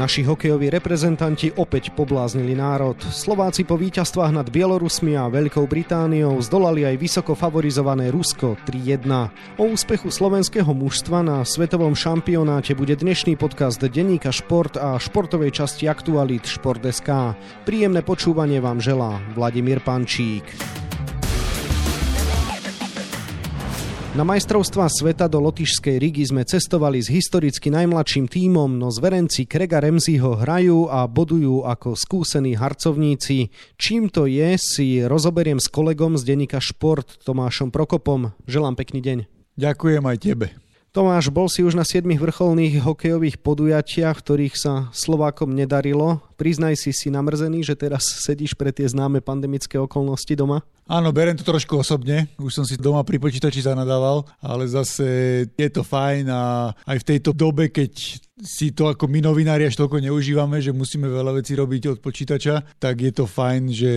Naši hokejoví reprezentanti opäť pobláznili národ. Slováci po víťazstvách nad Bielorusmi a Veľkou Britániou zdolali aj vysoko favorizované Rusko 3-1. O úspechu slovenského mužstva na svetovom šampionáte bude dnešný podcast denníka Šport a športovej časti Aktualit Šport.sk. Príjemné počúvanie vám želá Vladimír Pančík. Na majstrovstvá sveta do Lotyšskej Rigi sme cestovali s historicky najmladším tímom, no zverenci Krega Remziho hrajú a bodujú ako skúsení harcovníci. Čím to je, si rozoberiem s kolegom z denníka Šport Tomášom Prokopom. Želám pekný deň. Ďakujem aj tebe. Tomáš, bol si už na 7 vrcholných hokejových podujatiach, ktorých sa Slovákom nedarilo. Priznaj si si namrzený, že teraz sedíš pre tie známe pandemické okolnosti doma? Áno, berem to trošku osobne. Už som si doma pri počítači zanadával, ale zase je to fajn a aj v tejto dobe, keď si to ako my novinári až toľko neužívame, že musíme veľa vecí robiť od počítača, tak je to fajn, že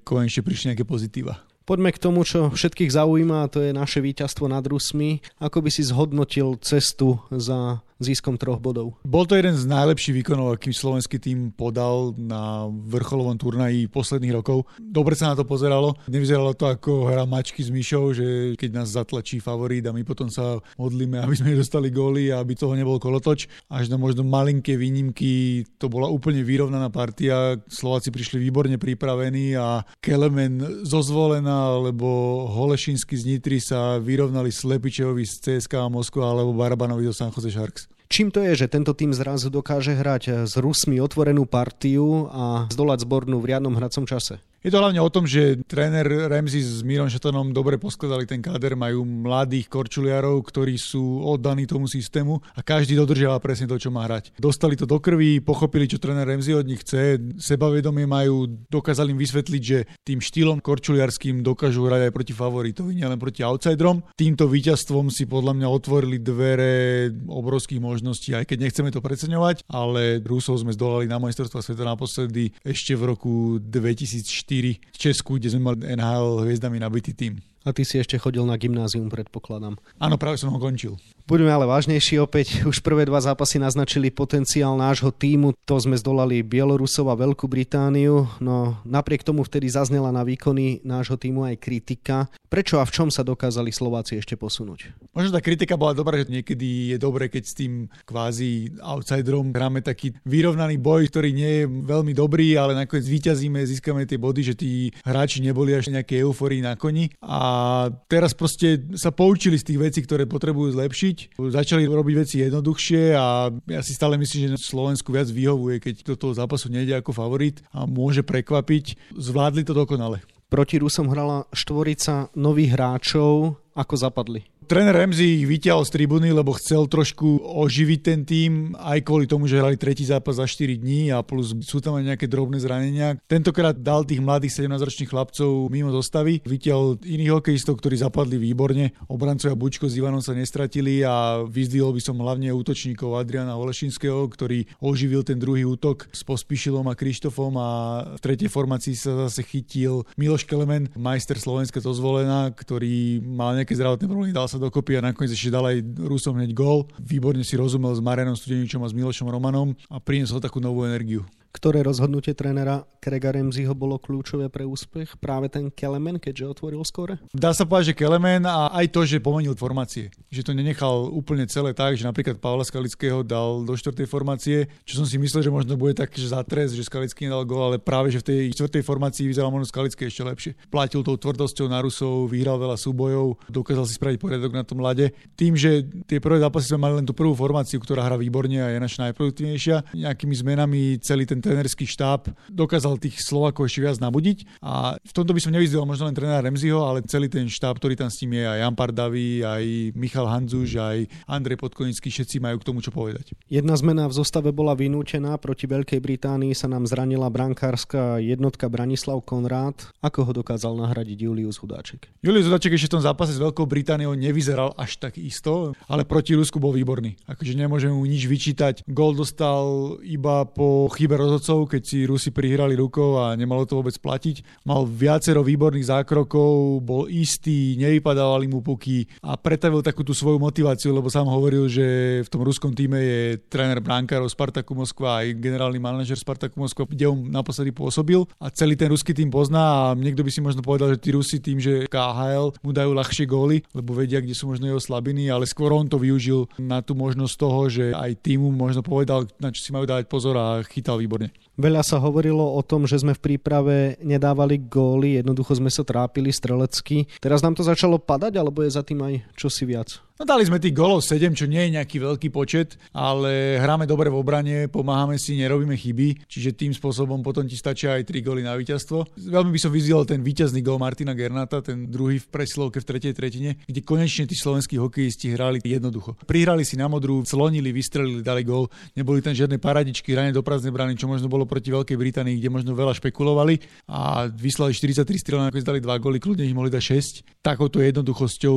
konečne prišli nejaké pozitíva. Poďme k tomu, čo všetkých zaujíma, a to je naše víťazstvo nad Rusmi. Ako by si zhodnotil cestu za získom troch bodov. Bol to jeden z najlepších výkonov, aký slovenský tým podal na vrcholovom turnaji posledných rokov. Dobre sa na to pozeralo. Nevyzeralo to ako hra mačky s myšou, že keď nás zatlačí favorit a my potom sa modlíme, aby sme dostali góly a aby toho nebol kolotoč. Až na možno malinké výnimky to bola úplne vyrovnaná partia. Slováci prišli výborne pripravení a Kelemen zo Zvolena alebo Holešínsky z Nitry sa vyrovnali Slepičevovi z CSK Moskva alebo Barabanovi do San Jose Sharks. Čím to je, že tento tým zrazu dokáže hrať s Rusmi otvorenú partiu a zdolať zbornú v riadnom hracom čase? Je to hlavne o tom, že tréner Ramsey s Mírom Šatonom dobre poskladali ten káder, majú mladých korčuliarov, ktorí sú oddaní tomu systému a každý dodržiava presne to, čo má hrať. Dostali to do krvi, pochopili, čo tréner Ramsey od nich chce, sebavedomie majú, dokázali im vysvetliť, že tým štýlom korčuliarským dokážu hrať aj proti favoritovi, nielen proti outsiderom. Týmto víťazstvom si podľa mňa otvorili dvere obrovských možností, aj keď nechceme to preceňovať, ale Rusov sme zdolali na majstrovstva sveta naposledy ešte v roku 2004 v Česku, kde sme mali NHL hviezdami nabitý tým. A ty si ešte chodil na gymnázium, predpokladám. Áno, práve som ho končil. Budeme ale vážnejší opäť. Už prvé dva zápasy naznačili potenciál nášho týmu. To sme zdolali Bielorusov a Veľkú Britániu, no napriek tomu vtedy zaznela na výkony nášho týmu aj kritika. Prečo a v čom sa dokázali Slováci ešte posunúť? Možno tá kritika bola dobrá, že niekedy je dobré, keď s tým kvázi outsiderom hráme taký vyrovnaný boj, ktorý nie je veľmi dobrý, ale nakoniec vyťazíme, získame tie body, že tí hráči neboli až nejaké euforii na koni. A teraz proste sa poučili z tých vecí, ktoré potrebujú zlepšiť Začali robiť veci jednoduchšie a ja si stále myslím, že Slovensku viac vyhovuje, keď do toho zápasu nejde ako favorit a môže prekvapiť. Zvládli to dokonale. Proti Rusom hrala štvorica nových hráčov. Ako zapadli? Tréner Remzi ich vyťahol z tribúny, lebo chcel trošku oživiť ten tým, aj kvôli tomu, že hrali tretí zápas za 4 dní a plus sú tam aj nejaké drobné zranenia. Tentokrát dal tých mladých 17-ročných chlapcov mimo zostavy, vyťahol iných hokejistov, ktorí zapadli výborne. Obrancovia Bučko s Ivanom sa nestratili a vyzdvihol by som hlavne útočníkov Adriana Olešinského, ktorý oživil ten druhý útok s Pospíšilom a Krištofom a v tretej formácii sa zase chytil Miloš Kelemen, majster Slovenska to zvolená, ktorý mal nejaké zdravotné problémy, dal sa sa dokopy a nakoniec ešte dal aj Rusom hneď gól. Výborne si rozumel s Marianom Studeničom a s Milošom Romanom a priniesol takú novú energiu. Ktoré rozhodnutie trénera Krega Remziho bolo kľúčové pre úspech? Práve ten Kelemen, keďže otvoril skore? Dá sa povedať, že Kelemen a aj to, že pomenil formácie. Že to nenechal úplne celé tak, že napríklad Pavla Skalického dal do štvrtej formácie, čo som si myslel, že možno bude tak, že zatres, že Skalický nedal gól, ale práve, že v tej štvrtej formácii vyzeral možno Skalický ešte lepšie. Platil tou tvrdosťou na Rusov, vyhral veľa súbojov, dokázal si spraviť poriadok na tom lade. Tým, že tie prvé zápasy sme mali len tú prvú formáciu, ktorá hrá výborne a je naša najproduktívnejšia, nejakými zmenami celý ten trénerský štáb dokázal tých Slovakov ešte viac nabudiť a v tomto by som nevyzdel možno len trénera Remziho, ale celý ten štáb, ktorý tam s ním je, aj Jan Pardavi, aj Michal Hanzuš, aj Andrej Podkonický, všetci majú k tomu čo povedať. Jedna zmena v zostave bola vynútená, proti Veľkej Británii sa nám zranila brankárska jednotka Branislav Konrád. Ako ho dokázal nahradiť Julius Hudáček? Julius Hudáček ešte v tom zápase s Veľkou Britániou nevyzeral až tak isto, ale proti Rusku bol výborný. Akože nemôžem mu nič vyčítať. Gol dostal iba po chybe rozhodcov, keď si Rusi prihrali rukou a nemalo to vôbec platiť. Mal viacero výborných zákrokov, bol istý, nevypadávali mu puky a pretavil takú tú svoju motiváciu, lebo sám hovoril, že v tom ruskom týme je tréner brankárov Spartaku Moskva aj generálny manažer Spartaku Moskva, kde on naposledy pôsobil a celý ten ruský tým pozná a niekto by si možno povedal, že tí Rusi tým, že KHL mu dajú ľahšie góly, lebo vedia, kde sú možno jeho slabiny, ale skôr on to využil na tú možnosť toho, že aj týmu možno povedal, na čo si majú dávať pozor a chytal výborne. Veľa sa hovorilo o tom, že sme v príprave nedávali góly, jednoducho sme sa trápili strelecky. Teraz nám to začalo padať, alebo je za tým aj čosi viac? No dali sme tých golov 7, čo nie je nejaký veľký počet, ale hráme dobre v obrane, pomáhame si, nerobíme chyby, čiže tým spôsobom potom ti stačia aj 3 góly na víťazstvo. Veľmi by som vyzval ten víťazný gól Martina Gernata, ten druhý v presilovke v tretej tretine, kde konečne tí slovenskí hokejisti hrali jednoducho. Prihrali si na modrú, slonili, vystrelili, dali gól, neboli tam žiadne paradičky, rane do prázdnej brány, čo možno bolo proti Veľkej Británii, kde možno veľa špekulovali a vyslali 43 strel, nakoniec dali 2 góly, kľudne ich mohli dať 6. Takouto jednoduchosťou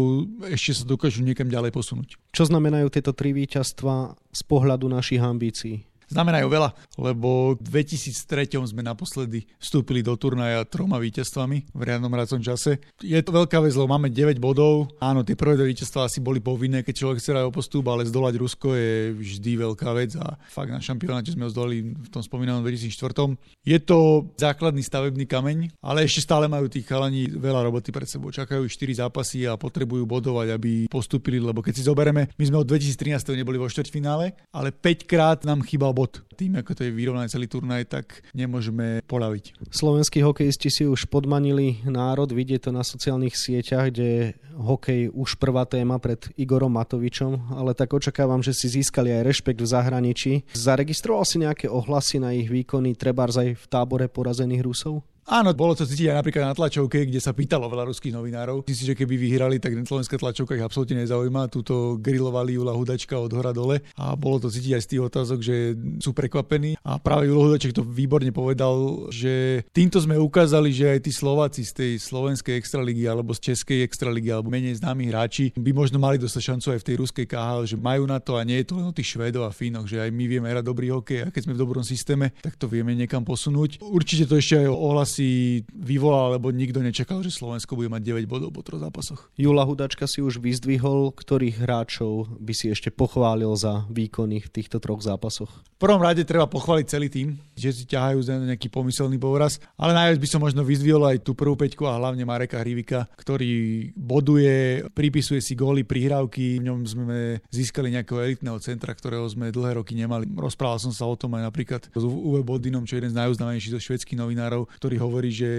ešte sa dokážu niekam ďalej posunúť. Čo znamenajú tieto tri víťazstva z pohľadu našich ambícií? Znamenajú veľa, lebo v 2003 sme naposledy vstúpili do turnaja troma víťazstvami v riadnom racom čase. Je to veľká vec, lebo máme 9 bodov. Áno, tie prvé dve asi boli povinné, keď človek chce o postup, ale zdolať Rusko je vždy veľká vec a fakt na šampionáte sme ho zdolali v tom spomínanom 2004. Je to základný stavebný kameň, ale ešte stále majú tí chalani veľa roboty pred sebou. Čakajú 4 zápasy a potrebujú bodovať, aby postupili, lebo keď si zoberieme, my sme od 2013 neboli vo štvrťfinále, ale 5 krát nám chýbal bod. Tým, ako to je vyrovnaný celý turnaj, tak nemôžeme polaviť. Slovenskí hokejisti si už podmanili národ, vidie to na sociálnych sieťach, kde hokej už prvá téma pred Igorom Matovičom, ale tak očakávam, že si získali aj rešpekt v zahraničí. Zaregistroval si nejaké ohlasy na ich výkony, trebárs aj v tábore porazených Rusov? Áno, bolo to cítiť aj napríklad na tlačovke, kde sa pýtalo veľa ruských novinárov. Myslím si, že keby vyhrali, tak slovenská tlačovka ich absolútne nezaujíma. Tuto grilovali Jula Hudačka od hora dole a bolo to cítiť aj z tých otázok, že sú prekvapení. A práve Julo Hudaček to výborne povedal, že týmto sme ukázali, že aj tí Slováci z tej slovenskej extraligy alebo z českej extraligy alebo menej známi hráči by možno mali dostať šancu aj v tej ruskej KHL, že majú na to a nie je to len o tých Švédov a Fínoch, že aj my vieme hrať dobrý hokej a keď sme v dobrom systéme, tak to vieme niekam posunúť. Určite to ešte aj ohlas si vyvolal, lebo nikto nečakal, že Slovensko bude mať 9 bodov po troch zápasoch. Jula Hudačka si už vyzdvihol, ktorých hráčov by si ešte pochválil za výkony v týchto troch zápasoch? V prvom rade treba pochváliť celý tým, že si ťahajú za nejaký pomyselný povraz, ale najviac by som možno vyzdvihol aj tú prvú peťku a hlavne Mareka Hrivika, ktorý boduje, pripisuje si góly, prihrávky, v ňom sme získali nejakého elitného centra, ktorého sme dlhé roky nemali. Rozprával som sa o tom aj napríklad s Uwe Bodinom, čo je jeden z najuznávanejších zo švedských novinárov, ktorý hovorí, že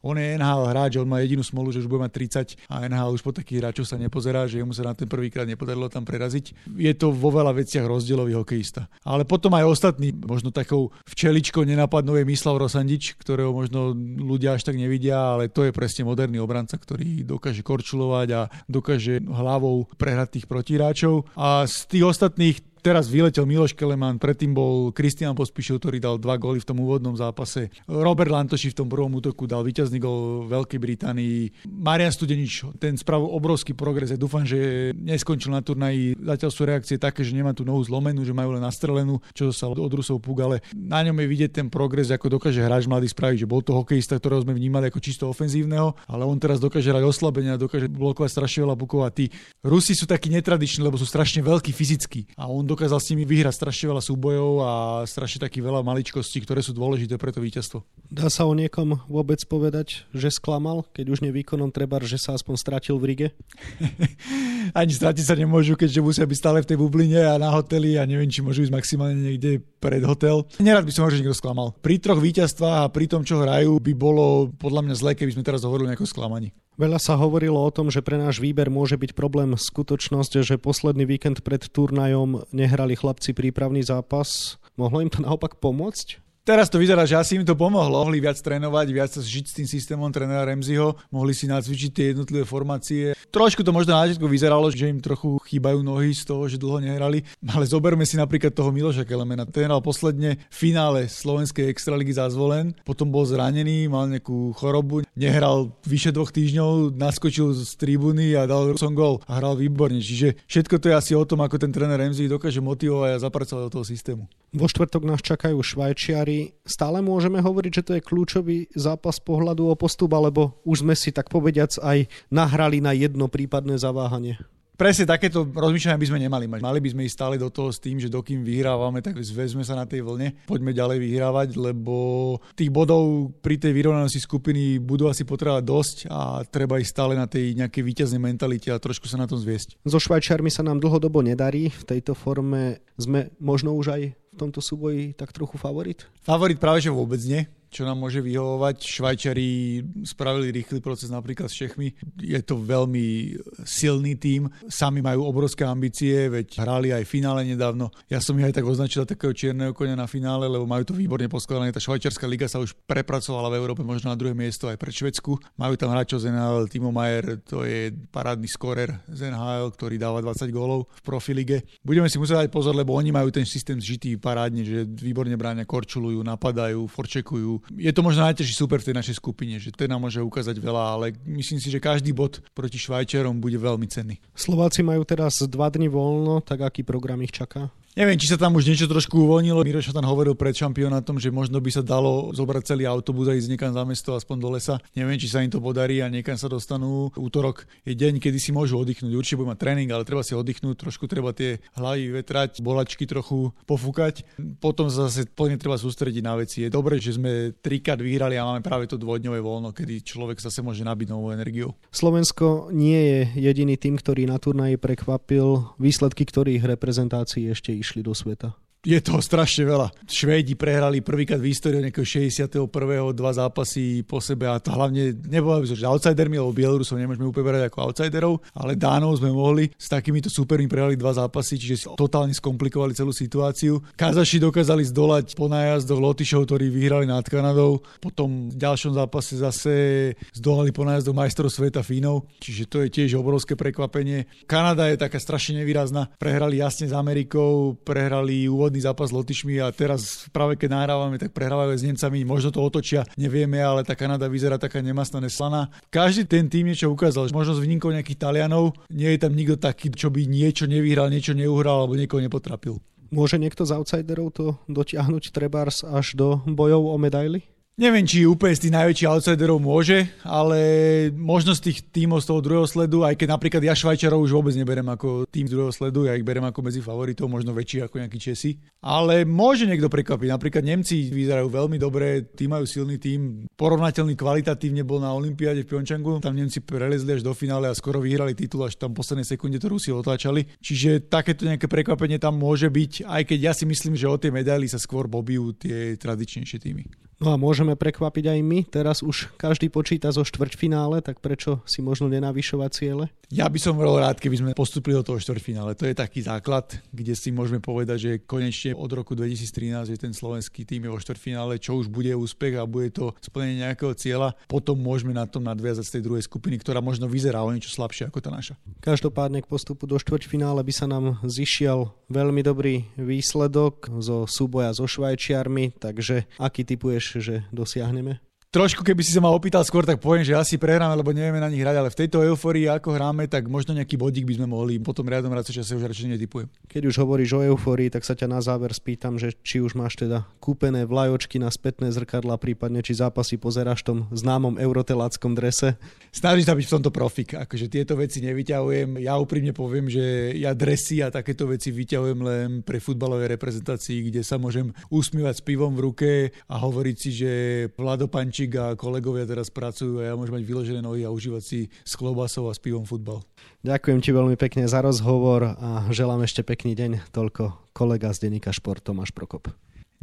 on je NHL hráč, on má jedinú smolu, že už bude mať 30 a NHL už po takých hráčov sa nepozerá, že mu sa na ten prvýkrát nepodarilo tam preraziť. Je to vo veľa veciach rozdielový hokejista. Ale potom aj ostatní, možno takou včeličkou nenapadnou je Mislav Rosandič, ktorého možno ľudia až tak nevidia, ale to je presne moderný obranca, ktorý dokáže korčulovať a dokáže hlavou prehrať tých protiráčov. A z tých ostatných Teraz vyletel Miloš Keleman, predtým bol Kristian Pospišil, ktorý dal dva góly v tom úvodnom zápase. Robert Lantoši v tom prvom útoku dal víťazný gól Veľkej Británii. Marian Studenič, ten spravil obrovský progres. Ja dúfam, že neskončil na turnaji. Zatiaľ sú reakcie také, že nemá tú nohu zlomenú, že majú len nastrelenú, čo sa od Rusov púk, ale na ňom je vidieť ten progres, ako dokáže hráč mladý spraviť, že bol to hokejista, ktorého sme vnímali ako čisto ofenzívneho, ale on teraz dokáže hrať oslabenia, dokáže blokovať strašne veľa pukov a tí Rusi sú takí netradiční, lebo sú strašne veľkí fyzicky a on dokázal s nimi vyhrať strašne veľa súbojov a strašne taký veľa maličkostí, ktoré sú dôležité pre to víťazstvo. Dá sa o niekom vôbec povedať, že sklamal, keď už nevýkonom treba, že sa aspoň stratil v Rige? Ani stratiť sa nemôžu, keďže musia byť stále v tej bubline a na hoteli a neviem, či môžu ísť maximálne niekde pred hotel. Nerad by som že niekto sklamal. Pri troch víťazstvách a pri tom, čo hrajú, by bolo podľa mňa zlé, keby sme teraz hovorili o nejakom sklamaní. Veľa sa hovorilo o tom, že pre náš výber môže byť problém skutočnosť, že posledný víkend pred turnajom nehrali chlapci prípravný zápas. Mohlo im to naopak pomôcť? Teraz to vyzerá, že asi im to pomohlo. Mohli viac trénovať, viac sa žiť s tým systémom trénera Remziho, mohli si nacvičiť tie jednotlivé formácie. Trošku to možno na začiatku vyzeralo, že im trochu chýbajú nohy z toho, že dlho nehrali. Ale zoberme si napríklad toho Miloša Kelemena. Ten hral posledne v finále Slovenskej extraligy zazvolen, potom bol zranený, mal nejakú chorobu, nehral vyše dvoch týždňov, naskočil z tribúny a dal som gol a hral výborne. Čiže všetko to je asi o tom, ako ten tréner Remzi dokáže motivovať a zapracovať do toho systému. Vo štvrtok nás čakajú Švajčiari. Stále môžeme hovoriť, že to je kľúčový zápas pohľadu o postup, alebo už sme si tak povediac aj nahrali na jedno prípadné zaváhanie? Presne takéto rozmýšľania by sme nemali mať. Mali by sme ísť stále do toho s tým, že dokým vyhrávame, tak zväzme sa na tej vlne. Poďme ďalej vyhrávať, lebo tých bodov pri tej vyrovnanosti skupiny budú asi potrebovať dosť a treba ísť stále na tej nejakej víťaznej mentalite a trošku sa na tom zviesť. So Švajčiarmi sa nám dlhodobo nedarí. V tejto forme sme možno už aj v tomto súboji tak trochu favorit? Favorit práve že vôbec nie čo nám môže vyhovovať. Švajčari spravili rýchly proces napríklad s Čechmi. Je to veľmi silný tím, sami majú obrovské ambície, veď hrali aj v finále nedávno. Ja som ich aj tak označil takého čierneho konia na finále, lebo majú to výborne poskladané. Tá švajčiarská liga sa už prepracovala v Európe možno na druhé miesto aj pre Švedsku. Majú tam hráčov z NHL, Timo Mayer, to je parádny skorer z NHL, ktorý dáva 20 gólov v profilige. Budeme si musieť dať pozor, lebo oni majú ten systém zžitý parádne, že výborne bráňa, korčulujú, napadajú, forčekujú, je to možno najtežší super v tej našej skupine, že ten nám môže ukázať veľa, ale myslím si, že každý bod proti Švajčerom bude veľmi cenný. Slováci majú teraz dva dni voľno, tak aký program ich čaká? Neviem, či sa tam už niečo trošku uvoľnilo. Miroš tam hovoril pred šampionátom, že možno by sa dalo zobrať celý autobus a ísť niekam za mesto, aspoň do lesa. Neviem, či sa im to podarí a niekam sa dostanú. Útorok je deň, kedy si môžu oddychnúť. Určite budú mať tréning, ale treba si oddychnúť, trošku treba tie hlavy vetrať, bolačky trochu pofúkať. Potom sa zase plne treba sústrediť na veci. Je dobré, že sme trikrát vyhrali a máme práve to dvojdňové voľno, kedy človek zase môže nabiť novú energiu. Slovensko nie je jediný tým, ktorý na turnaji prekvapil. Výsledky ktorých reprezentácií ešte išli do sveta je toho strašne veľa. Švédi prehrali prvýkrát v histórii nejakého 61. dva zápasy po sebe a to hlavne nebolo by že outsidermi, lebo Bielorusov nemôžeme úplne berať ako outsiderov, ale Dánov sme mohli s takýmito supermi prehrali dva zápasy, čiže si totálne skomplikovali celú situáciu. Kazaši dokázali zdolať po nájazdoch Lotyšov, ktorí vyhrali nad Kanadou. Potom v ďalšom zápase zase zdolali po nájazdoch majstrov sveta Fínov, čiže to je tiež obrovské prekvapenie. Kanada je taká strašne nevýrazná. Prehrali jasne s Amerikou, prehrali úvod posledný zápas s Lotyšmi a teraz práve keď nahrávame, tak prehrávajú s Nemcami, možno to otočia, nevieme, ale tá Kanada vyzerá taká nemastná, neslaná. Každý ten tým niečo ukázal, možno s výnimkou nejakých Talianov, nie je tam nikto taký, čo by niečo nevyhral, niečo neuhral alebo niekoho nepotrapil. Môže niekto z outsiderov to dotiahnuť trebárs až do bojov o medaily? Neviem, či úplne z tých najväčších outsiderov môže, ale možno z tých tímov z toho druhého sledu, aj keď napríklad ja Švajčarov už vôbec neberem ako tým z druhého sledu, ja ich berem ako medzi favoritov, možno väčší ako nejakí Česi. Ale môže niekto prekvapiť. Napríklad Nemci vyzerajú veľmi dobre, tým majú silný tým, porovnateľný kvalitatívne bol na Olympiáde v Pjončangu. Tam Nemci prelezli až do finále a skoro vyhrali titul, až tam v poslednej sekunde to Rusi otáčali. Čiže takéto nejaké prekvapenie tam môže byť, aj keď ja si myslím, že o tej medaily sa skôr bobijú tie tradičnejšie týmy. No a môžeme prekvapiť aj my. Teraz už každý počíta zo štvrťfinále, tak prečo si možno nenavyšovať ciele? Ja by som veľmi rád, keby sme postupili do toho štvrťfinále. To je taký základ, kde si môžeme povedať, že konečne od roku 2013 je ten slovenský tým vo štvrťfinále, čo už bude úspech a bude to splnenie nejakého cieľa. Potom môžeme na tom nadviazať z tej druhej skupiny, ktorá možno vyzerá o niečo slabšie ako tá naša. Každopádne k postupu do štvrťfinále by sa nám zišiel veľmi dobrý výsledok zo súboja so Švajčiarmi, takže aký typuješ že dosiahneme? Trošku keby si sa ma opýtal skôr, tak poviem, že asi prehráme, lebo nevieme na nich hrať, ale v tejto euforii, ako hráme, tak možno nejaký bodík by sme mohli, potom riadom rád čase už radšej netypujem. Keď už hovoríš o euforii, tak sa ťa na záver spýtam, že či už máš teda kúpené vlajočky na spätné zrkadla, prípadne či zápasy pozeráš v tom známom euroteláckom drese. Snažím sa byť v tomto profik, akože tieto veci nevyťahujem. Ja úprimne poviem, že ja dresy a takéto veci vyťahujem len pre futbalové reprezentácii, kde sa môžem usmievať s pivom v ruke a hovoriť si, že Vlado Panči Kovačík a kolegovia teraz pracujú a ja môžem mať vyložené nohy a užívať si s klobasou a s pivom futbal. Ďakujem ti veľmi pekne za rozhovor a želám ešte pekný deň. Toľko kolega z denníka Šport Tomáš Prokop.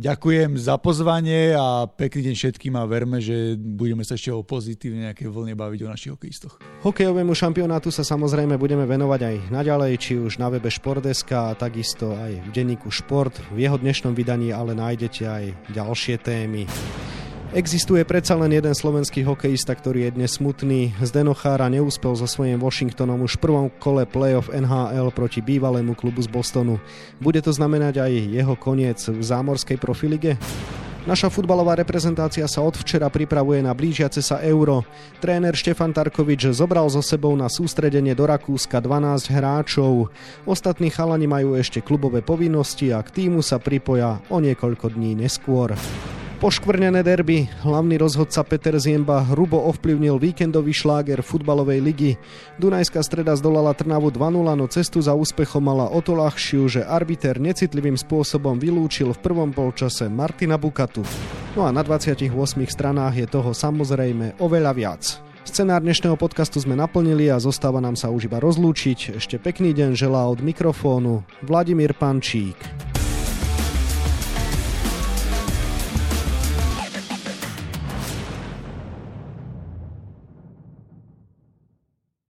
Ďakujem za pozvanie a pekný deň všetkým a verme, že budeme sa ešte o pozitívne nejaké vlne baviť o našich hokejistoch. Hokejovému šampionátu sa samozrejme budeme venovať aj naďalej, či už na webe Športdeska a takisto aj v denníku Šport. V jeho dnešnom vydaní ale nájdete aj ďalšie témy. Existuje predsa len jeden slovenský hokejista, ktorý je dnes smutný. Zdeno Chára neúspel so svojím Washingtonom už v prvom kole playoff NHL proti bývalému klubu z Bostonu. Bude to znamenať aj jeho koniec v zámorskej profilige? Naša futbalová reprezentácia sa od včera pripravuje na blížiace sa euro. Tréner Štefan Tarkovič zobral so sebou na sústredenie do Rakúska 12 hráčov. Ostatní chalani majú ešte klubové povinnosti a k týmu sa pripoja o niekoľko dní neskôr. Poškvrnené derby. Hlavný rozhodca Peter Ziemba hrubo ovplyvnil víkendový šláger futbalovej ligy. Dunajská streda zdolala Trnavu 2-0, no cestu za úspechom mala o to ľahšiu, že arbiter necitlivým spôsobom vylúčil v prvom polčase Martina Bukatu. No a na 28 stranách je toho samozrejme oveľa viac. Scenár dnešného podcastu sme naplnili a zostáva nám sa už iba rozlúčiť. Ešte pekný deň želá od mikrofónu Vladimír Pančík.